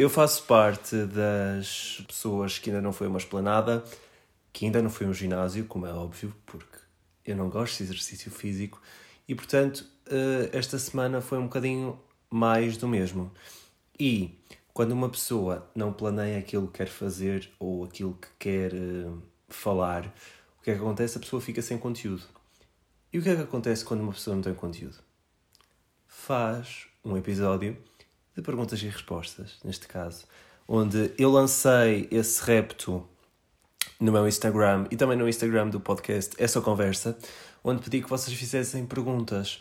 Eu faço parte das pessoas que ainda não foi uma esplanada, que ainda não foi um ginásio, como é óbvio, porque eu não gosto de exercício físico, e portanto, eh, esta semana foi um bocadinho mais do mesmo. E quando uma pessoa não planeia aquilo que quer fazer ou aquilo que quer eh, falar, o que é que acontece? A pessoa fica sem conteúdo. E o que é que acontece quando uma pessoa não tem conteúdo? Faz um episódio de perguntas e respostas, neste caso, onde eu lancei esse repto no meu Instagram e também no Instagram do podcast Essa Conversa, onde pedi que vocês fizessem perguntas.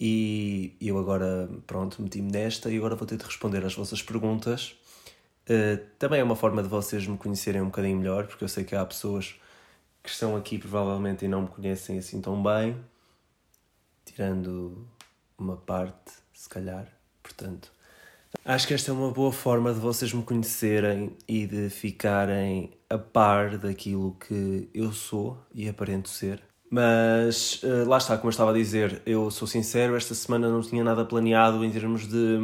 E eu agora, pronto, meti-me nesta e agora vou ter de responder às vossas perguntas. Uh, também é uma forma de vocês me conhecerem um bocadinho melhor, porque eu sei que há pessoas que estão aqui provavelmente e não me conhecem assim tão bem, tirando uma parte, se calhar. Portanto, Acho que esta é uma boa forma de vocês me conhecerem e de ficarem a par daquilo que eu sou e aparento ser. Mas uh, lá está, como eu estava a dizer, eu sou sincero, esta semana não tinha nada planeado em termos de,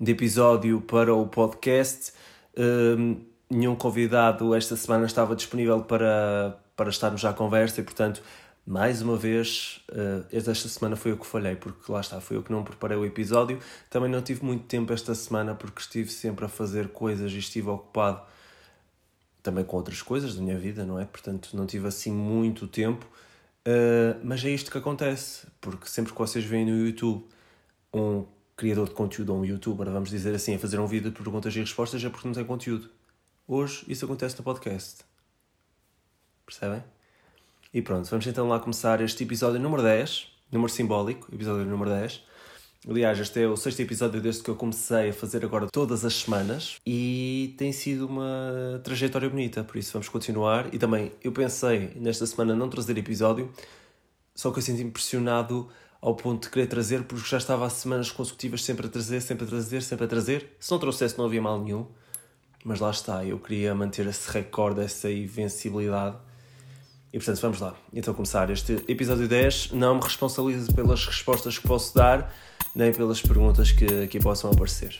de episódio para o podcast. Uh, nenhum convidado esta semana estava disponível para, para estarmos à conversa e, portanto, mais uma vez, uh, esta semana foi eu que falhei, porque lá está, foi eu que não preparei o episódio. Também não tive muito tempo esta semana porque estive sempre a fazer coisas e estive ocupado também com outras coisas da minha vida, não é? Portanto, não tive assim muito tempo. Uh, mas é isto que acontece, porque sempre que vocês veem no YouTube um criador de conteúdo ou um youtuber, vamos dizer assim, a fazer um vídeo de perguntas e respostas, é porque não tem conteúdo. Hoje isso acontece no podcast. Percebem? E pronto, vamos então lá começar este episódio número 10, número simbólico, episódio número 10. Aliás, este é o sexto episódio desde que eu comecei a fazer agora todas as semanas e tem sido uma trajetória bonita, por isso vamos continuar. E também eu pensei nesta semana não trazer episódio, só que eu senti impressionado ao ponto de querer trazer, porque já estava há semanas consecutivas sempre a trazer, sempre a trazer, sempre a trazer. Se não trouxesse, não havia mal nenhum, mas lá está, eu queria manter esse recorde, essa invencibilidade e portanto, vamos lá. Então, começar este episódio 10. Não me responsabilizo pelas respostas que posso dar, nem pelas perguntas que aqui possam aparecer.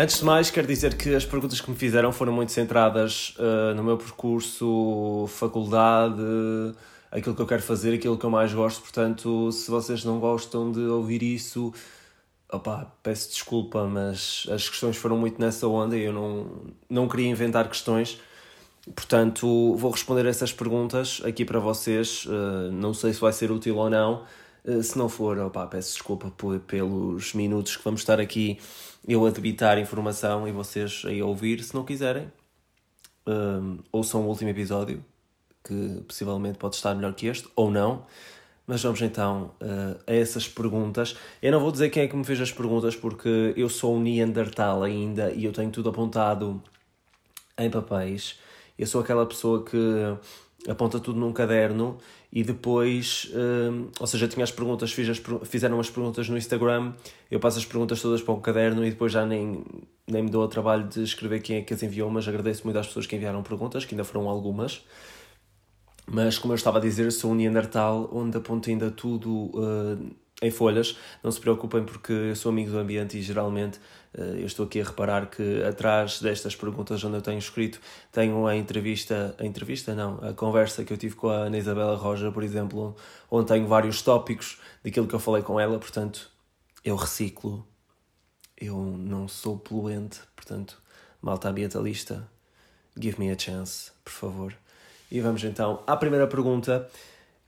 Antes de mais, quero dizer que as perguntas que me fizeram foram muito centradas uh, no meu percurso, faculdade, aquilo que eu quero fazer, aquilo que eu mais gosto. Portanto, se vocês não gostam de ouvir isso, peço desculpa, mas as questões foram muito nessa onda e eu não, não queria inventar questões. Portanto, vou responder essas perguntas aqui para vocês. Uh, não sei se vai ser útil ou não. Uh, se não for, opa, peço desculpa pelos minutos que vamos estar aqui eu a debitar informação e vocês aí a ouvir. Se não quiserem, um, ouçam o último episódio, que possivelmente pode estar melhor que este, ou não. Mas vamos então uh, a essas perguntas. Eu não vou dizer quem é que me fez as perguntas, porque eu sou um Neandertal ainda e eu tenho tudo apontado em papéis. Eu sou aquela pessoa que aponta tudo num caderno e depois, hum, ou seja, tinha as perguntas, fiz as, fizeram as perguntas no Instagram, eu passo as perguntas todas para um caderno e depois já nem, nem me dou o trabalho de escrever quem é que as enviou, mas agradeço muito às pessoas que enviaram perguntas, que ainda foram algumas. Mas, como eu estava a dizer, sou um Neandertal onde aponto ainda tudo uh, em folhas. Não se preocupem porque eu sou amigo do ambiente e geralmente eh, eu estou aqui a reparar que atrás destas perguntas onde eu tenho escrito tenho a entrevista, a entrevista não, a conversa que eu tive com a Ana Isabela Roja, por exemplo, onde tenho vários tópicos daquilo que eu falei com ela, portanto eu reciclo, eu não sou poluente, portanto, malta ambientalista, give me a chance, por favor. E vamos então à primeira pergunta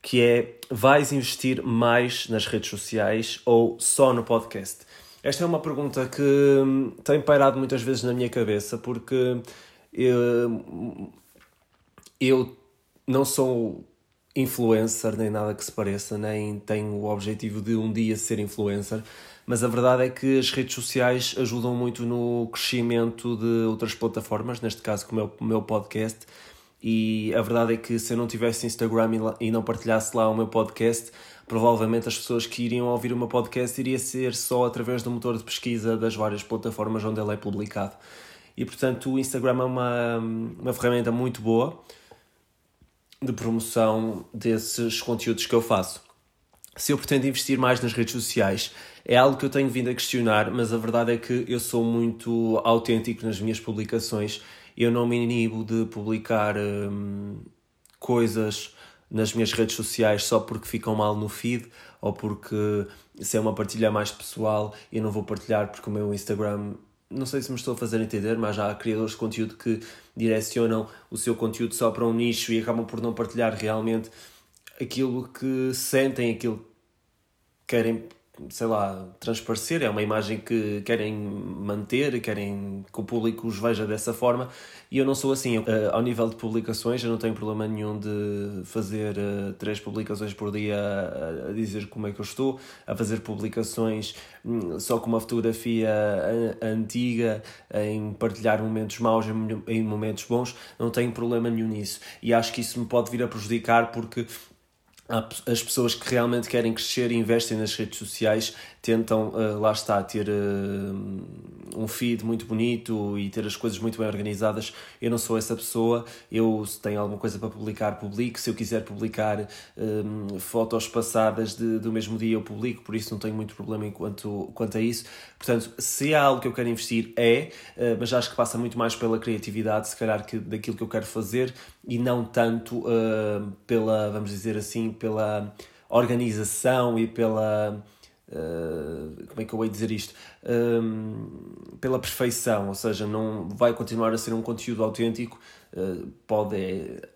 que é vais investir mais nas redes sociais ou só no podcast? Esta é uma pergunta que hum, tem pairado muitas vezes na minha cabeça porque eu, eu não sou influencer nem nada que se pareça, nem tenho o objetivo de um dia ser influencer, mas a verdade é que as redes sociais ajudam muito no crescimento de outras plataformas, neste caso como é o meu podcast, E a verdade é que se eu não tivesse Instagram e não partilhasse lá o meu podcast, provavelmente as pessoas que iriam ouvir o meu podcast iria ser só através do motor de pesquisa das várias plataformas onde ele é publicado. E portanto o Instagram é uma, uma ferramenta muito boa de promoção desses conteúdos que eu faço. Se eu pretendo investir mais nas redes sociais, é algo que eu tenho vindo a questionar, mas a verdade é que eu sou muito autêntico nas minhas publicações. Eu não me inibo de publicar hum, coisas nas minhas redes sociais só porque ficam mal no feed ou porque se é uma partilha mais pessoal eu não vou partilhar porque o meu Instagram não sei se me estou a fazer entender, mas há criadores de conteúdo que direcionam o seu conteúdo só para um nicho e acabam por não partilhar realmente aquilo que sentem, aquilo que querem sei lá, transparecer, é uma imagem que querem manter, querem que o público os veja dessa forma, e eu não sou assim. Uh, ao nível de publicações, eu não tenho problema nenhum de fazer uh, três publicações por dia a, a, dizer como é que eu estou, a fazer publicações um, só com uma fotografia a, antiga, em partilhar momentos maus em, em momentos bons, não tenho problema nenhum nisso. E acho que isso me pode vir a prejudicar porque as pessoas que realmente querem crescer e investem nas redes sociais tentam, uh, lá está, ter uh, um feed muito bonito e ter as coisas muito bem organizadas. Eu não sou essa pessoa. Eu, se tenho alguma coisa para publicar, publico. Se eu quiser publicar um, fotos passadas de, do mesmo dia, eu publico. Por isso, não tenho muito problema enquanto, quanto a isso. Portanto, se há algo que eu quero investir, é, uh, mas acho que passa muito mais pela criatividade, se calhar, que, daquilo que eu quero fazer e não tanto pela, vamos dizer assim, pela organização e pela Uh, como é que eu vou dizer isto? Uh, pela perfeição, ou seja, não vai continuar a ser um conteúdo autêntico, uh, pode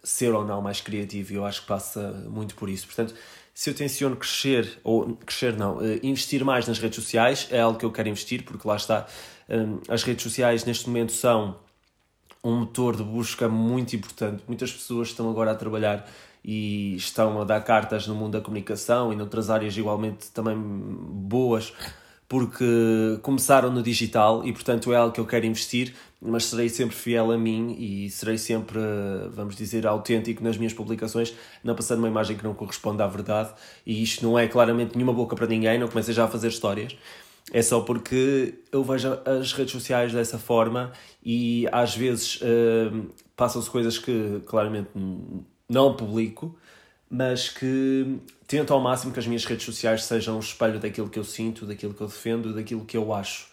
ser ou não mais criativo, e eu acho que passa muito por isso. Portanto, se eu tenciono crescer, ou crescer não, investir mais nas redes sociais, é algo que eu quero investir, porque lá está, as redes sociais neste momento são um motor de busca muito importante. Muitas pessoas estão agora a trabalhar e estão a dar cartas no mundo da comunicação e noutras áreas igualmente também boas, porque começaram no digital e, portanto, é algo que eu quero investir, mas serei sempre fiel a mim e serei sempre, vamos dizer, autêntico nas minhas publicações, não passando uma imagem que não corresponde à verdade. E isto não é claramente nenhuma boca para ninguém, não comecei já a fazer histórias. É só porque eu vejo as redes sociais dessa forma e às vezes uh, passam-se coisas que claramente não publico, mas que tento ao máximo que as minhas redes sociais sejam um espelho daquilo que eu sinto, daquilo que eu defendo, daquilo que eu acho.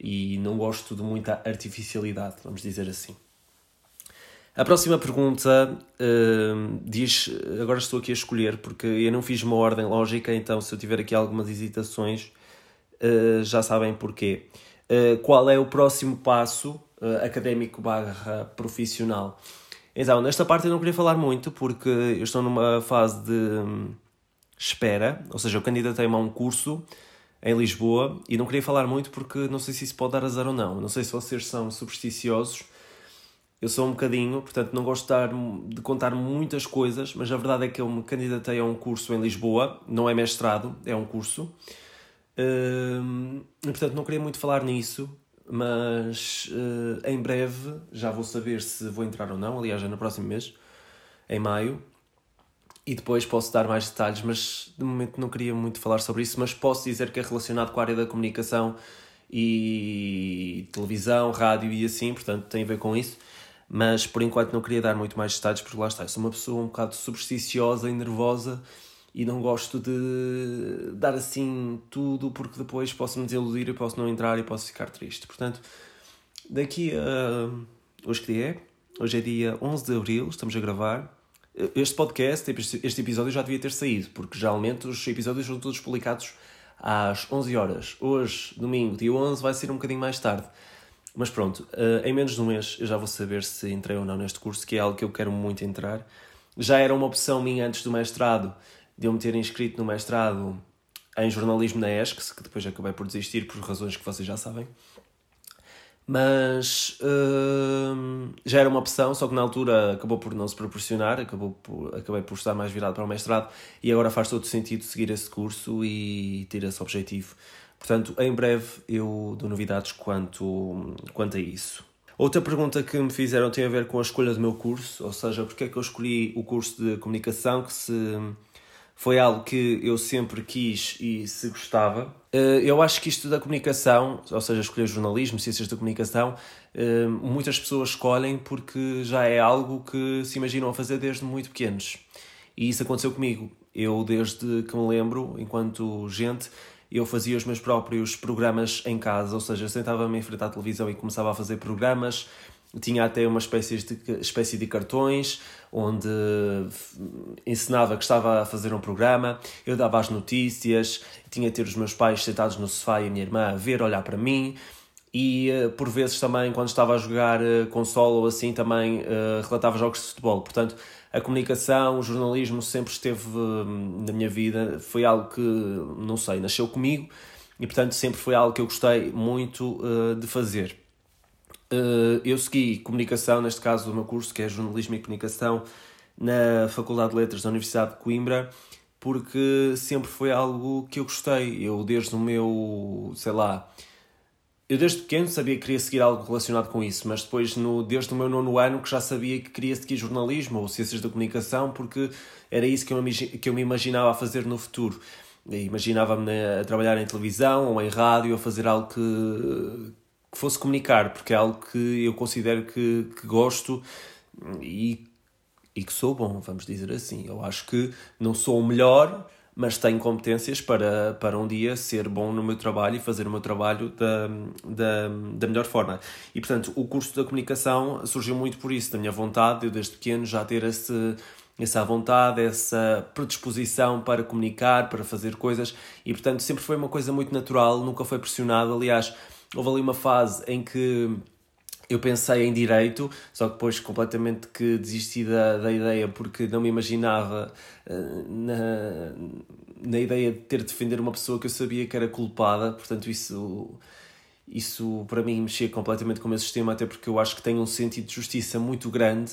E não gosto de muita artificialidade, vamos dizer assim. A próxima pergunta uh, diz: agora estou aqui a escolher, porque eu não fiz uma ordem lógica, então se eu tiver aqui algumas hesitações, uh, já sabem porquê. Uh, qual é o próximo passo académico barra profissional? Então, nesta parte eu não queria falar muito porque eu estou numa fase de hum, espera, ou seja, eu candidatei-me a um curso em Lisboa e não queria falar muito porque não sei se isso pode dar azar ou não. Não sei se vocês são supersticiosos. Eu sou um bocadinho, portanto não gosto de, contar muitas coisas, mas a verdade é que eu me candidatei a um curso em Lisboa, não é mestrado, é um curso. Hum, e, portanto não queria muito falar nisso, mas uh, em breve já vou saber se vou entrar ou não. Aliás, é no próximo mês, em maio, e depois posso dar mais detalhes. Mas de momento não queria muito falar sobre isso. Mas posso dizer que é relacionado com a área da comunicação e televisão, rádio e assim, portanto tem a ver com isso. Mas por enquanto não queria dar muito mais detalhes, porque lá está, eu sou uma pessoa um bocado supersticiosa e nervosa e não gosto de dar assim tudo porque depois posso me desiludir e posso não entrar e posso ficar triste. Portanto, daqui a. Hoje que dia é? Hoje é dia 11 de abril, estamos a gravar. Este podcast, este episódio já devia ter saído, porque geralmente os episódios são todos publicados às 11 horas. Hoje, domingo, dia 11, vai ser um bocadinho mais tarde. Mas pronto, em menos de um mês eu já vou saber se entrei ou não neste curso, que é algo que eu quero muito entrar. Já era uma opção minha antes do mestrado, de eu me ter inscrito no mestrado em jornalismo na ESC, que depois acabei por desistir por razões que vocês já sabem. Mas uh, já era uma opção, só que na altura acabou por não se proporcionar, acabou por, acabei por estar mais virado para o mestrado e agora faz todo sentido seguir esse curso e ter esse objetivo. Portanto, em breve eu dou novidades quanto, quanto a isso. Outra pergunta que me fizeram tem a ver com a escolha do meu curso, ou seja, porque é que eu escolhi o curso de comunicação, que se foi algo que eu sempre quis e se gostava. Eh, eu acho que isto da comunicação, ou seja, escolher jornalismo, ciências da comunicação, eh, muitas pessoas escolhem porque já é algo que se imaginam a fazer desde muito pequenos. E isso aconteceu comigo. Eu, desde que me lembro, enquanto gente, eu fazia os meus próprios programas em casa, ou seja, sentava-me em frente à televisão e começava a fazer programas. Tinha até uma espécie de, espécie de cartões onde ensinava que estava a fazer um programa, eu dava as notícias, tinha de ter os meus pais sentados no sofá e a minha irmã a ver, olhar para mim, e eh, por vezes também quando estava a jogar eh, console ou assim também uh, relatava jogos de futebol. Portanto, a comunicação, o jornalismo sempre esteve hum, na minha vida, foi algo que, não sei, nasceu comigo e, portanto, sempre foi algo que eu gostei muito de fazer. Uh, eu segui comunicação, neste caso, o meu curso, que é Jornalismo e Comunicação, na Faculdade de Letras da Universidade de Coimbra, porque sempre foi algo que eu gostei. Eu, desde o meu, sei lá, eu desde pequeno sabia que queria seguir algo relacionado com isso, mas depois, no, desde o meu nono ano, que já sabia que queria seguir jornalismo ou ciências da comunicação, porque era isso que eu, que eu me imaginava a fazer no futuro. Imaginava-me a trabalhar em televisão ou em rádio, a fazer algo que, que fosse comunicar, porque é algo que eu considero que, que gosto e, e que sou bom, vamos dizer assim. Eu acho que não sou o melhor mas tenho competências para, para um dia ser bom no meu trabalho e fazer o meu trabalho da, da, da melhor forma. E, portanto, o curso da comunicação surgiu muito por isso, da minha vontade, eu desde pequeno já ter esse, essa vontade, essa predisposição para comunicar, para fazer coisas, e, portanto, sempre foi uma coisa muito natural, nunca foi pressionado. Aliás, houve ali uma fase em que eu pensei em direito, só que depois completamente que desisti da, da ideia porque não me imaginava uh, na, na ideia de ter de defender uma pessoa que eu sabia que era culpada, portanto isso, isso para mim mexia completamente com o meu sistema, até porque eu acho que tem um sentido de justiça muito grande,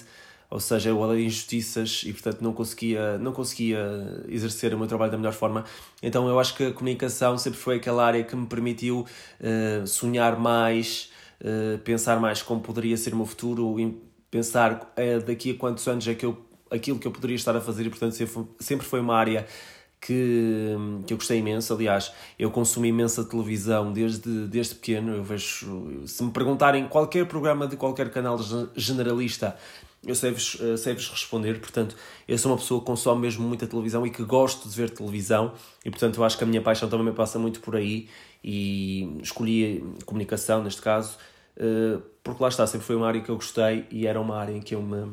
ou seja, eu odeio injustiças e portanto não conseguia, não conseguia exercer o meu trabalho da melhor forma, então eu acho que a comunicação sempre foi aquela área que me permitiu uh, sonhar mais, eh, pensar mais como poderia ser o meu futuro, pensar uh, daqui a quantos anos é que eu, aquilo que eu poderia estar a fazer e, portanto, sempre foi uma área que, que eu gostei imenso. Aliás, eu consumo imensa televisão desde, desde pequeno. Eu vejo, se me perguntarem qualquer programa de qualquer canal generalista, eu sei-vos eh, sei -vos responder. Portanto, eu sou uma pessoa que consome mesmo muita televisão e que gosto de ver televisão, e portanto, eu acho que a minha paixão também passa muito por aí e escolhi comunicação neste caso, eh, porque lá está, sempre foi uma área que eu gostei e era uma área em que eu me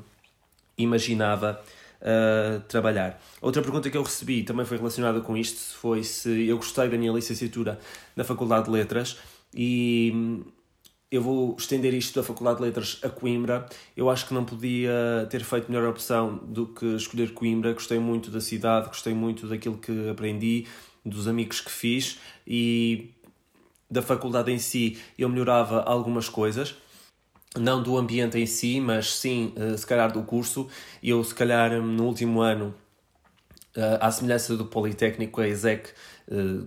imaginava uh, trabalhar. Outra pergunta que eu recebi também foi relacionada com isto, foi se eu gostei da minha licenciatura na Faculdade de Letras e eu vou estender isto da Faculdade de Letras a Coimbra. Eu acho que não podia ter feito melhor opção do que escolher Coimbra. Gostei muito da cidade, gostei muito daquilo que aprendi, dos amigos que fiz e da faculdade em si eu melhorava algumas coisas, não do ambiente em si, mas sim, eh, se calhar, do curso. Eu, se calhar, no último ano, eh, à semelhança do Politécnico, a ESEC,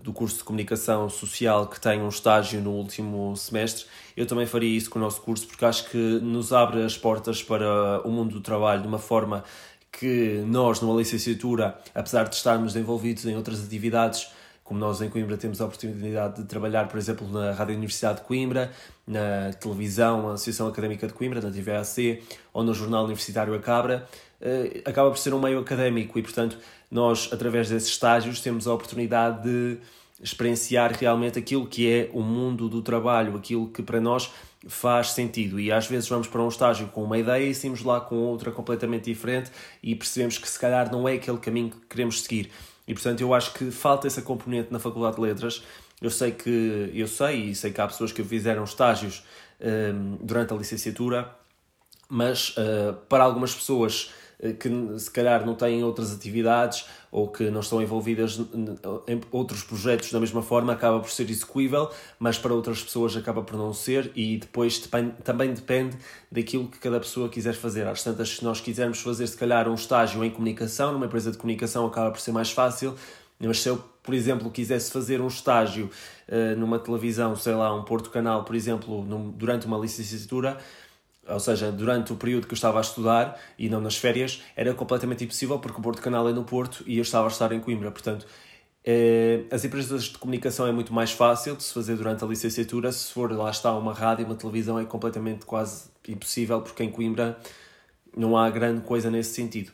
do curso de Comunicação Social, que tem um estágio no último semestre, eu também faria isso com o nosso curso, porque acho que nos abre as portas para o mundo do trabalho de uma forma que nós, numa licenciatura, apesar de estarmos envolvidos em outras atividades, como nós em Coimbra temos a oportunidade de trabalhar, por exemplo, na Rádio Universidade de Coimbra, na televisão, na Associação Académica de Coimbra, na TVAC, ou no Jornal Universitário A Cabra, eh, acaba por ser um meio académico e, portanto, nós, através desses estágios, temos a oportunidade de experienciar realmente aquilo que é o mundo do trabalho, aquilo que para nós faz sentido. E às vezes vamos para um estágio com uma ideia e saímos lá com outra completamente diferente e percebemos que se calhar não é aquele caminho que queremos seguir. E portanto eu acho que falta essa componente na Faculdade de Letras. Eu sei que eu sei e sei que há pessoas que fizeram estágios um, durante a licenciatura, mas uh, para algumas pessoas que se calhar não têm outras atividades ou que não estão envolvidas em outros projetos da mesma forma, acaba por ser execuível, mas para outras pessoas acaba por não ser e depois depende, também depende daquilo que cada pessoa quiser fazer. Às tantas, se nós quisermos fazer se calhar um estágio em comunicação, numa empresa de comunicação acaba por ser mais fácil, mas se eu, por exemplo, quisesse fazer um estágio uh, numa televisão, sei lá, um Porto Canal, por exemplo, num, durante uma licenciatura, ou seja, durante o período que eu estava a estudar e não nas férias, era completamente impossível porque o Porto Canal é no Porto e eu estava a estar em Coimbra. Portanto, eh, as empresas de comunicação é muito mais fácil de se fazer durante a licenciatura. Se for lá está uma rádio, uma televisão, é completamente quase impossível porque em Coimbra não há grande coisa nesse sentido.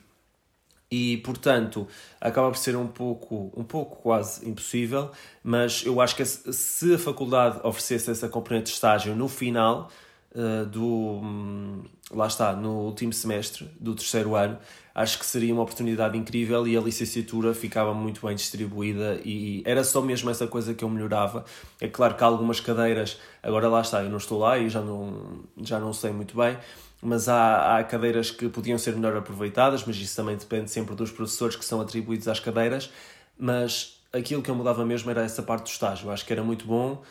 E, portanto, acaba por ser um pouco, um pouco quase impossível, mas eu acho que se a faculdade oferecesse essa componente de estágio no final, uh, do. Um, lá está, no último semestre do terceiro ano, acho que seria uma oportunidade incrível e a licenciatura ficava muito bem distribuída e era só mesmo essa coisa que eu melhorava. É claro que há algumas cadeiras, agora lá está, eu não estou lá e já não, já não sei muito bem, mas há, há cadeiras que podiam ser melhor aproveitadas, mas isso também depende sempre dos professores que são atribuídos às cadeiras. Mas aquilo que eu mudava mesmo era essa parte do estágio. Acho que era muito bom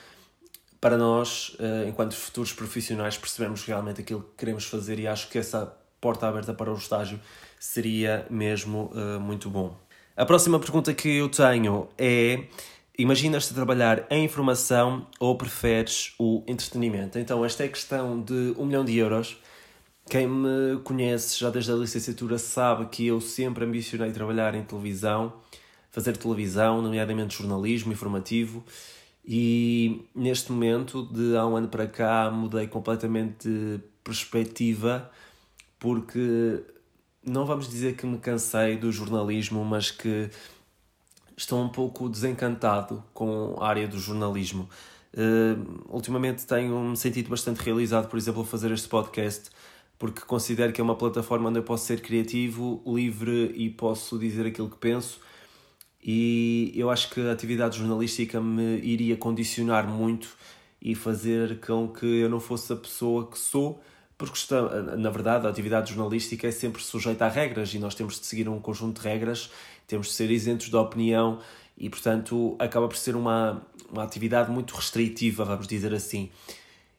para nós, eh, enquanto futuros profissionais, percebermos realmente aquilo que queremos fazer e acho que essa porta aberta para o estágio seria mesmo uh, muito bom. A próxima pergunta que eu tenho é: imaginas-te trabalhar em informação ou preferes o entretenimento? Então, esta é questão de um milhão de euros. Quem me conhece já desde a licenciatura sabe que eu sempre ambicionei trabalhar em televisão, fazer televisão, nomeadamente jornalismo informativo. E neste momento, de há um ano para cá, mudei completamente de perspectiva, porque não vamos dizer que me cansei do jornalismo, mas que estou um pouco desencantado com a área do jornalismo. Uh, ultimamente tenho-me sentido bastante realizado, por exemplo, a fazer este podcast, porque considero que é uma plataforma onde eu posso ser criativo, livre e posso dizer aquilo que penso e eu acho que a atividade jornalística me iria condicionar muito e fazer com que eu não fosse a pessoa que sou, porque na verdade a atividade jornalística é sempre sujeita a regras e nós temos de seguir um conjunto de regras, temos de ser isentos da opinião e, portanto, acaba por ser uma, uma atividade muito restritiva, vamos dizer assim.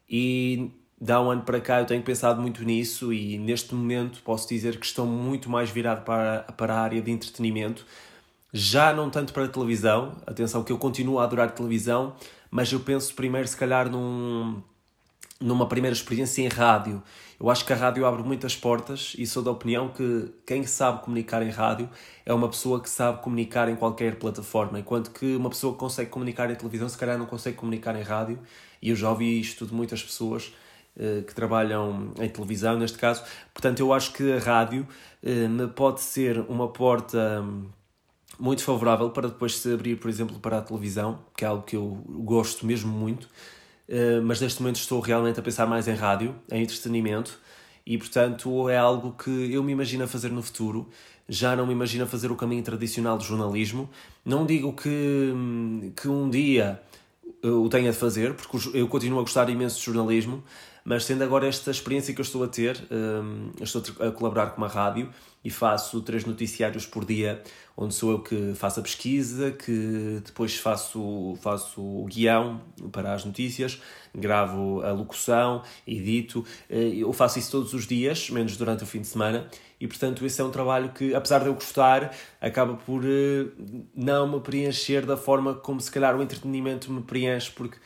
E dá um ano para cá eu tenho pensado muito nisso e neste momento posso dizer que estou muito mais virado para, para a área de entretenimento já não tanto para a televisão, atenção que eu continuo a adorar televisão, mas eu penso primeiro se calhar num, numa primeira experiência em rádio. Eu acho que a rádio abre muitas portas e sou da opinião que quem sabe comunicar em rádio é uma pessoa que sabe comunicar em qualquer plataforma, enquanto que uma pessoa que consegue comunicar em televisão se calhar não consegue comunicar em rádio, e eu já ouvi isto de muitas pessoas eh, que trabalham em televisão, neste caso. Portanto, eu acho que a rádio eh, pode ser uma porta hum, muito favorável para depois se abrir, por exemplo, para a televisão, que é algo que eu gosto mesmo muito, uh, mas neste momento estou realmente a pensar mais em rádio, em entretenimento, e portanto é algo que eu me imagino a fazer no futuro. Já não me imagino a fazer o caminho tradicional do jornalismo. Não digo que, que um dia o tenha de fazer, porque eu continuo a gostar imenso de jornalismo, mas tendo agora esta experiência que eu estou a ter, um, eu estou a colaborar com uma rádio e faço três noticiários por dia, onde sou eu que faço a pesquisa, que depois faço, faço o guião para as notícias, gravo a locução, edito. Eh, eu faço isso todos os dias, menos durante o fim de semana, e portanto esse é um trabalho que, apesar de eu gostar, acaba por eh, não me preencher da forma como se calhar o entretenimento me preenche, porque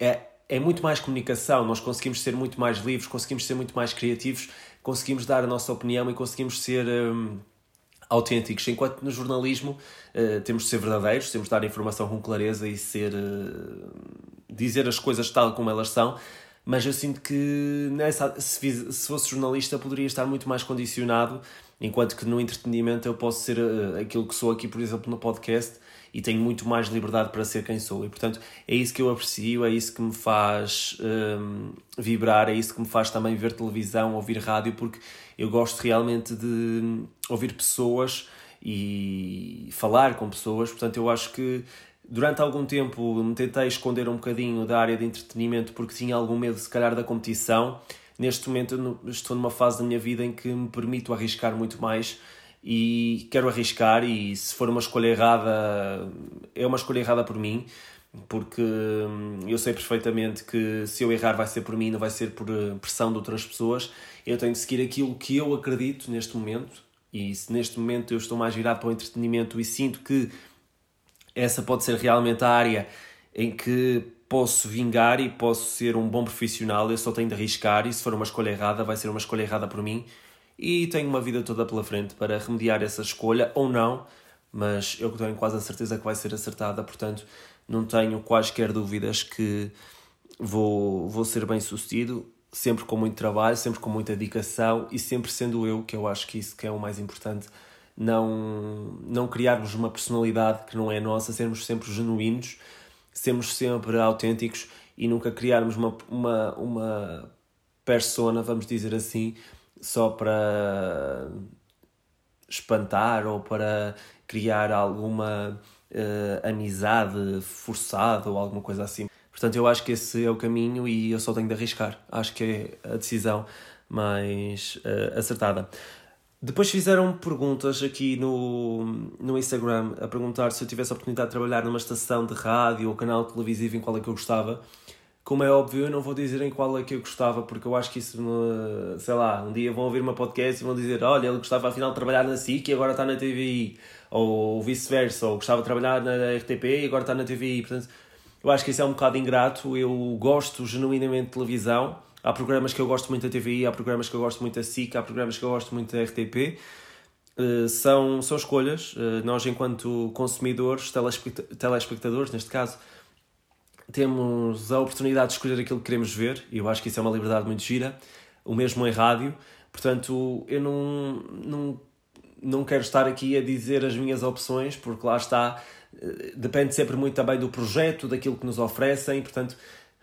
é é muito mais comunicação, nós conseguimos ser muito mais livres, conseguimos ser muito mais criativos, conseguimos dar a nossa opinião e conseguimos ser um, autênticos. Enquanto no jornalismo uh, temos de ser verdadeiros, temos de dar informação com clareza e ser. Uh, dizer as coisas tal como elas são, mas eu sinto que nessa, se, fiz, se fosse jornalista poderia estar muito mais condicionado, enquanto que no entretenimento eu posso ser uh, aquilo que sou aqui, por exemplo, no podcast e tenho muito mais liberdade para ser quem sou. E portanto é isso que eu aprecio, é isso que me faz um, vibrar, é isso que me faz também ver televisão, ouvir rádio, porque eu gosto realmente de ouvir pessoas e falar com pessoas. Portanto, eu acho que durante algum tempo me tentei esconder um bocadinho da área de entretenimento porque tinha algum medo, se calhar, da competição. Neste momento, estou numa fase da minha vida em que me permito arriscar muito mais e quero arriscar e se for uma escolha errada é uma escolha errada por mim porque hum, eu sei perfeitamente que se eu errar vai ser por mim não vai ser por eh, pressão de outras pessoas. Eu tenho de seguir aquilo que eu acredito neste momento e se neste momento eu estou mais virado para o entretenimento e sinto que essa pode ser realmente a área em que posso vingar e posso ser um bom profissional, eu só tenho de arriscar e se for uma escolha errada, vai ser uma escolha errada por mim e tenho uma vida toda pela frente para remediar essa escolha ou não, mas eu tenho quase a certeza que vai ser acertada, portanto não tenho quaisquer dúvidas que vou, vou ser bem sucedido, sempre com muito trabalho, sempre com muita dedicação e sempre sendo eu, que eu acho que isso que é o mais importante, não, não criarmos uma personalidade que não é nossa, sermos sempre genuínos, sermos sempre autênticos e nunca criarmos uma, uma, uma persona, vamos dizer assim, só para espantar ou para criar alguma uh, amizade forçada ou alguma coisa assim. Portanto, eu acho que esse é o caminho e eu só tenho de arriscar. Acho que é a decisão mais uh, acertada. Depois fizeram perguntas aqui no, no Instagram a perguntar se eu tivesse a oportunidade de trabalhar numa estação de rádio ou canal televisivo em qual é que eu gostava. Como é óbvio, eu não vou dizer em qual é que eu gostava, porque eu acho que isso, sei lá, um dia vão ouvir uma podcast e vão dizer: Olha, ele gostava afinal de trabalhar na SIC e agora está na TVI, ou vice-versa, ou gostava de trabalhar na RTP e agora está na TVI. Portanto, eu acho que isso é um bocado ingrato. Eu gosto genuinamente de televisão. Há programas que eu gosto muito da TVI, há programas que eu gosto muito da SIC, há programas que eu gosto muito da RTP. Uh, eh, são, são escolhas. Uh, nós, enquanto consumidores, telespectadores, neste caso, temos a oportunidade de escolher aquilo que queremos ver, e eu acho que isso é uma liberdade muito gira, o mesmo em rádio, portanto eu não, não, não quero estar aqui a dizer as minhas opções, porque lá está, eh, depende sempre muito também do projeto, daquilo que nos oferecem, portanto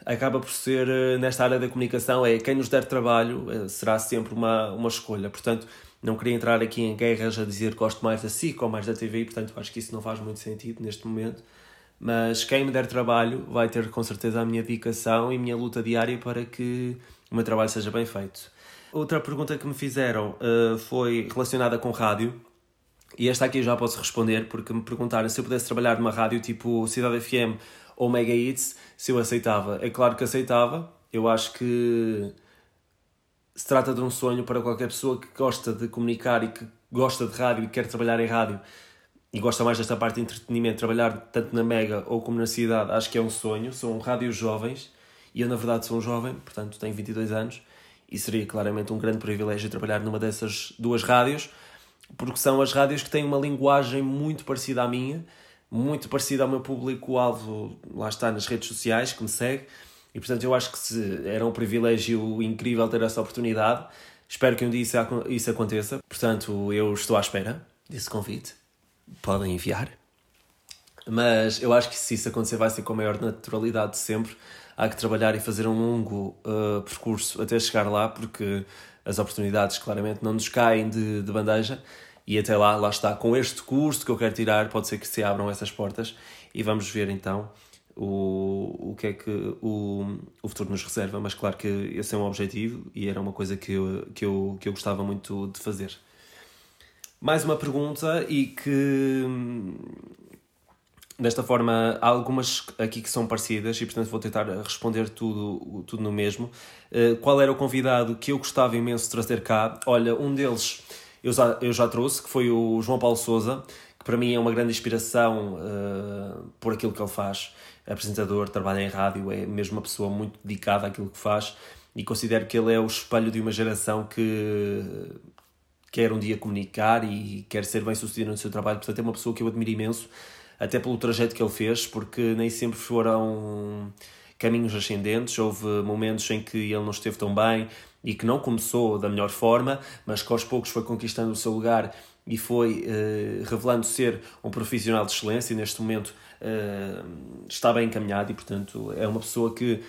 acaba por ser, eh, nesta área da comunicação, é quem nos der trabalho eh, será sempre uma, uma escolha, portanto não queria entrar aqui em guerras a dizer gosto mais da SIC ou mais da TV, portanto acho que isso não faz muito sentido neste momento mas quem me der trabalho vai ter com certeza a minha dedicação e a minha luta diária para que o meu trabalho seja bem feito. Outra pergunta que me fizeram uh, foi relacionada com rádio. E esta aqui eu já posso responder, porque me perguntaram se eu pudesse trabalhar numa rádio tipo Cidade FM ou Mega Hits, se eu aceitava. É claro que aceitava. Eu acho que se trata de um sonho para qualquer pessoa que gosta de comunicar e que gosta de rádio e quer trabalhar em rádio e gosta mais desta parte de entretenimento, trabalhar tanto na Mega ou como na cidade, acho que é um sonho. São rádios jovens e eu, na verdade, sou um jovem, portanto, tenho 22 anos e seria claramente um grande privilégio trabalhar numa dessas duas rádios, porque são as rádios que têm uma linguagem muito parecida à minha, muito parecida ao meu público-alvo, lá está, nas redes sociais, que me segue. E portanto, eu acho que se, era um privilégio incrível ter essa oportunidade. Espero que um dia isso aconteça. Portanto, eu estou à espera desse convite podem enviar. Mas eu acho que se isso acontecer vai ser com a maior naturalidade de sempre. Há que trabalhar e fazer um longo uh, percurso até chegar lá, porque as oportunidades claramente não nos caem de, de bandeja. E até lá, lá está, com este curso que eu quero tirar, pode ser que se abram essas portas e vamos ver então o, o que é que o, o futuro nos reserva. Mas claro que esse é um objetivo e era uma coisa que eu, que eu, que eu gostava muito de fazer mais uma pergunta e que desta forma há algumas aqui que são parecidas e portanto vou tentar responder tudo, tudo no mesmo. Uh, qual era o convidado que eu gostava imenso de trazer cá? Olha, um deles eu já, eu já trouxe, que foi o João Paulo Souza, que para mim é uma grande inspiração uh, por aquilo que ele faz. apresentador, trabalha em rádio, é mesmo uma pessoa muito dedicada àquilo que faz e considero que ele é o espelho de uma geração que quer um dia comunicar e quer ser bem sucedido no seu trabalho. Portanto, é uma pessoa que eu admiro imenso, até pelo trajeto que ele fez, porque nem sempre foram caminhos ascendentes. Houve momentos em que ele não esteve tão bem e que não começou da melhor forma, mas que aos poucos foi conquistando o seu lugar e foi uh, revelando ser um profissional de excelência e neste momento uh, está bem encaminhado e portanto é uma pessoa que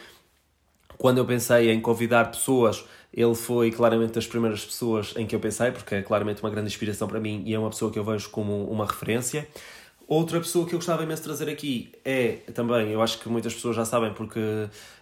quando eu pensei em convidar pessoas ele foi claramente das primeiras pessoas em que eu pensei, porque é claramente uma grande inspiração para mim e é uma pessoa que eu vejo como uma referência. Outra pessoa que eu gostava imenso de trazer aqui é também, eu acho que muitas pessoas já sabem porque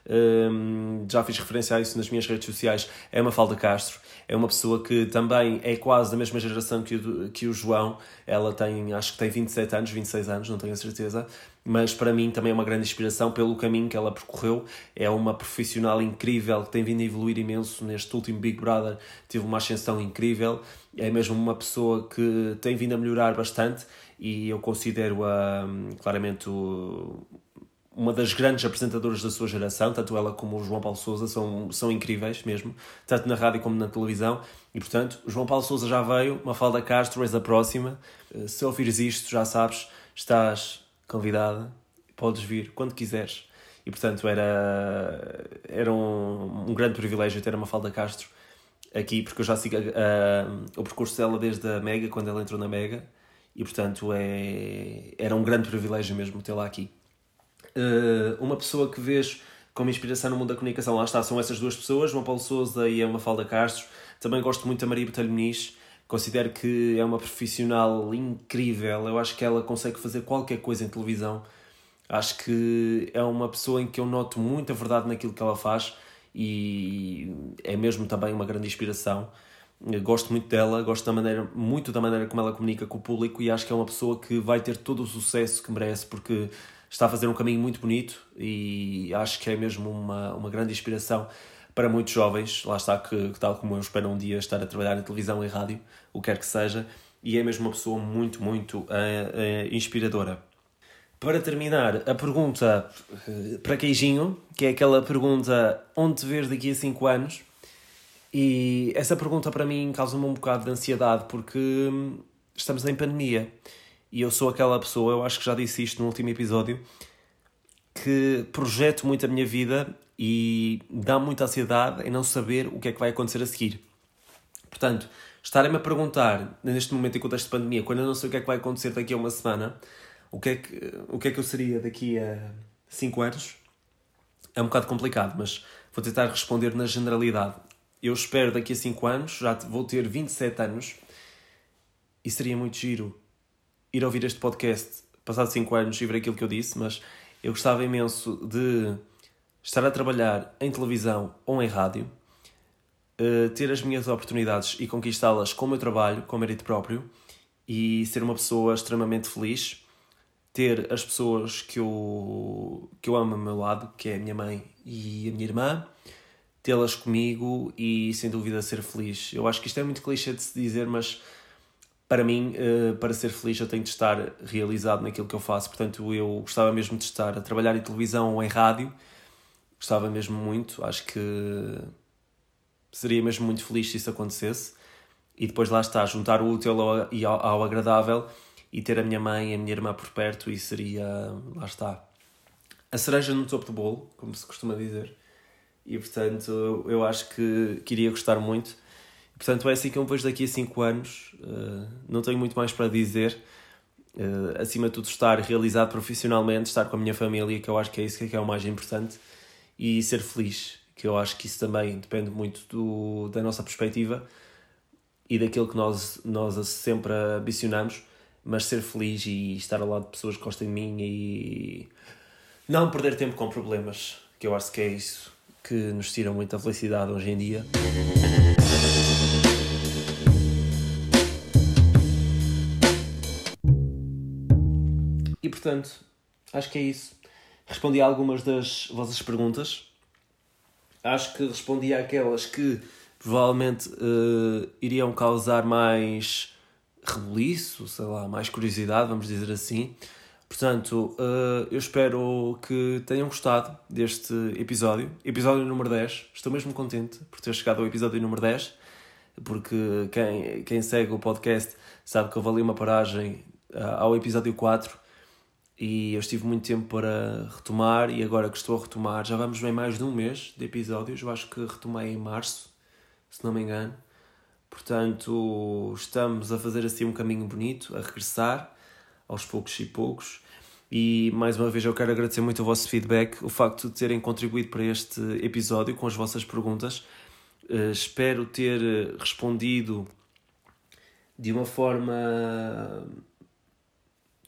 hum, já fiz referência a isso nas minhas redes sociais, é uma Falda Castro. É uma pessoa que também é quase da mesma geração que o, que o João. Ela tem, acho que tem 27 anos, 26 anos, não tenho a certeza mas para mim também é uma grande inspiração pelo caminho que ela percorreu. É uma profissional incrível que tem vindo a evoluir imenso neste último Big Brother, teve uma ascensão incrível. É mesmo uma pessoa que tem vindo a melhorar bastante e eu considero-a claramente uma das grandes apresentadoras da sua geração, tanto ela como o João Paulo Souza são, são incríveis mesmo, tanto na rádio como na televisão. E portanto, João Paulo Souza já veio, Mafalda Castro és a próxima. Eh, se ouvires isto, já sabes, estás convidada, podes vir quando quiseres. E portanto, era, era um, um grande privilégio ter a Mafalda Castro aqui, porque eu já sigo uh, o percurso dela desde a Mega, quando ela entrou na Mega, e portanto é, era um grande privilégio mesmo tê-la aqui. Uh, uma pessoa que vês como inspiração no mundo da comunicação, lá está, são essas duas pessoas, João Paulo Souza e a Mafalda Castro. Também gosto muito da Maria Botelho Muniz, considero que é uma profissional incrível, eu acho que ela consegue fazer qualquer coisa em televisão. Acho que é uma pessoa em que eu noto muita verdade naquilo que ela faz e é mesmo também uma grande inspiração. Gosto muito dela, gosto da maneira, muito da maneira como ela comunica com o público e acho que é uma pessoa que vai ter todo o sucesso que merece porque está a fazer um caminho muito bonito e acho que é mesmo uma, uma grande inspiração para muitos jovens. Lá está, que, que tal como eu espero um dia estar a trabalhar em televisão e rádio, o que quer que seja, e é mesmo uma pessoa muito, muito uh, uh, inspiradora. Para terminar, a pergunta uh, para queijinho, que é aquela pergunta onde te vês daqui a 5 anos. E essa pergunta para mim causa-me um bocado de ansiedade porque hum, estamos em pandemia e eu sou aquela pessoa, eu acho que já disse isto no último episódio, que projeto muito a minha vida e dá muita ansiedade em não saber o que é que vai acontecer a seguir. Portanto, estarem-me a perguntar, neste momento em contexto de pandemia, quando eu não sei o que é que vai acontecer daqui a uma semana, o que é que, o que, é que eu seria daqui a 5 anos, é um bocado complicado, mas vou tentar responder na generalidade. Eu espero daqui a 5 anos, já vou ter 27 anos, e seria muito giro ir ouvir este podcast passado 5 anos e ver aquilo que eu disse, mas eu gostava imenso de estar a trabalhar em televisão ou em rádio, uh, ter as minhas oportunidades e conquistá-las com o meu trabalho, com o mérito próprio, e ser uma pessoa extremamente feliz, ter as pessoas que eu, que eu amo ao meu lado, que é a minha mãe e a minha irmã, tê-las comigo e sem dúvida ser feliz. Eu acho que isto é muito clichê de se dizer, mas para mim, uh, para ser feliz, eu tenho de estar realizado naquilo que eu faço. Portanto, eu gostava mesmo de estar a trabalhar em televisão ou em rádio. Gostava mesmo muito. Acho que seria mesmo muito feliz se isso acontecesse. E depois lá está, juntar o útil ao, ao agradável e ter a minha mãe e a minha irmã por perto e seria, lá está, a cereja no topo do bolo, como se costuma dizer. E portanto, eu acho que, que iria gostar muito Portanto, é assim que eu me vejo daqui a 5 anos. Uh, não tenho muito mais para dizer. Uh, acima de tudo, estar realizado profissionalmente, estar com a minha família, que eu acho que é isso que é o mais importante, e ser feliz, que eu acho que isso também depende muito do, da nossa perspectiva e daquilo que nós, nós sempre ambicionamos, mas ser feliz e estar ao lado de pessoas que gostem de mim e não perder tempo com problemas, que eu acho que é isso que nos tira muita felicidade hoje em dia. portanto, acho que é isso. Respondi a algumas das vossas perguntas. Acho que respondi àquelas que provavelmente uh, iriam causar mais rebuliço, sei lá, mais curiosidade, vamos dizer assim. Portanto, uh, eu espero que tenham gostado deste episódio. Episódio número 10. Estou mesmo contente por ter chegado ao episódio número 10, porque quem, quem segue o podcast sabe que eu ali uma paragem uh, ao episódio 4 e eu estive muito tempo para retomar e agora que estou a retomar, já vamos bem mais de um mês de episódios, eu acho que retomei em março, se não me engano. Portanto, estamos a fazer assim um caminho bonito, a regressar aos poucos e poucos. E mais uma vez eu quero agradecer muito o vosso feedback, o facto de terem contribuído para este episódio com as vossas perguntas. Uh, espero ter respondido de uma forma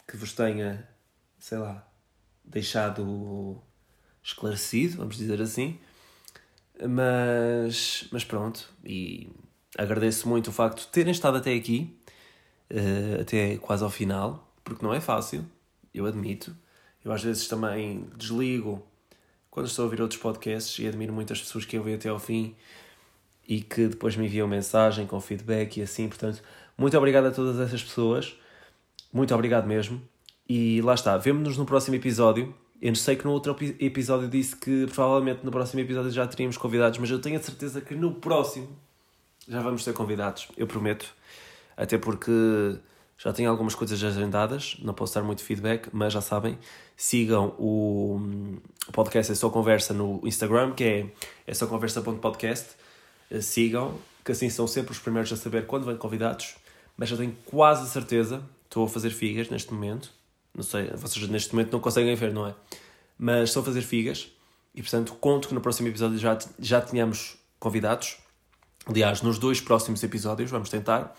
que vos tenha sei lá, deixado esclarecido, vamos dizer assim. Mas, mas pronto, e agradeço muito o facto de terem estado até aqui, uh, até quase ao final, porque não é fácil, eu admito. Eu às vezes também desligo quando estou a ouvir outros podcasts e admiro muitas pessoas que ouvem até ao fim e que depois me enviam mensagem com feedback e assim. Portanto, muito obrigado a todas essas pessoas, muito obrigado mesmo. E lá está, vemo-nos no próximo episódio. Eu sei que no outro episódio disse que provavelmente no próximo episódio já teríamos convidados, mas eu tenho a certeza que no próximo já vamos ter convidados, eu prometo. Até porque já tenho algumas coisas agendadas, não posso dar muito feedback, mas já sabem, sigam o podcast É Só Conversa no Instagram, que é é só conversa.podcast. Eh, sigam, que assim são sempre os primeiros a saber quando vêm convidados. Mas já tenho quase certeza, estou a fazer figas neste momento. Não sei, vocês neste momento não conseguem ver, não é? Mas estou a fazer figas e, portanto, conto que no próximo episódio já, já tenhamos convidados. Aliás, nos dois próximos episódios, vamos tentar.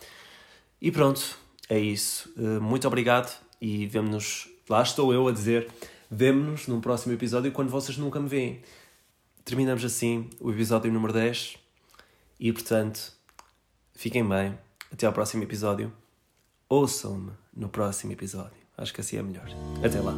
E pronto, é isso. Eh, muito obrigado e vemo-nos. Lá estou eu a dizer. Vemo-nos num próximo episódio quando vocês nunca me veem. Terminamos assim o episódio número 10 e, portanto, fiquem bem. Até ao próximo episódio. Ouçam-me no próximo episódio. Acho que assim é melhor. Até lá.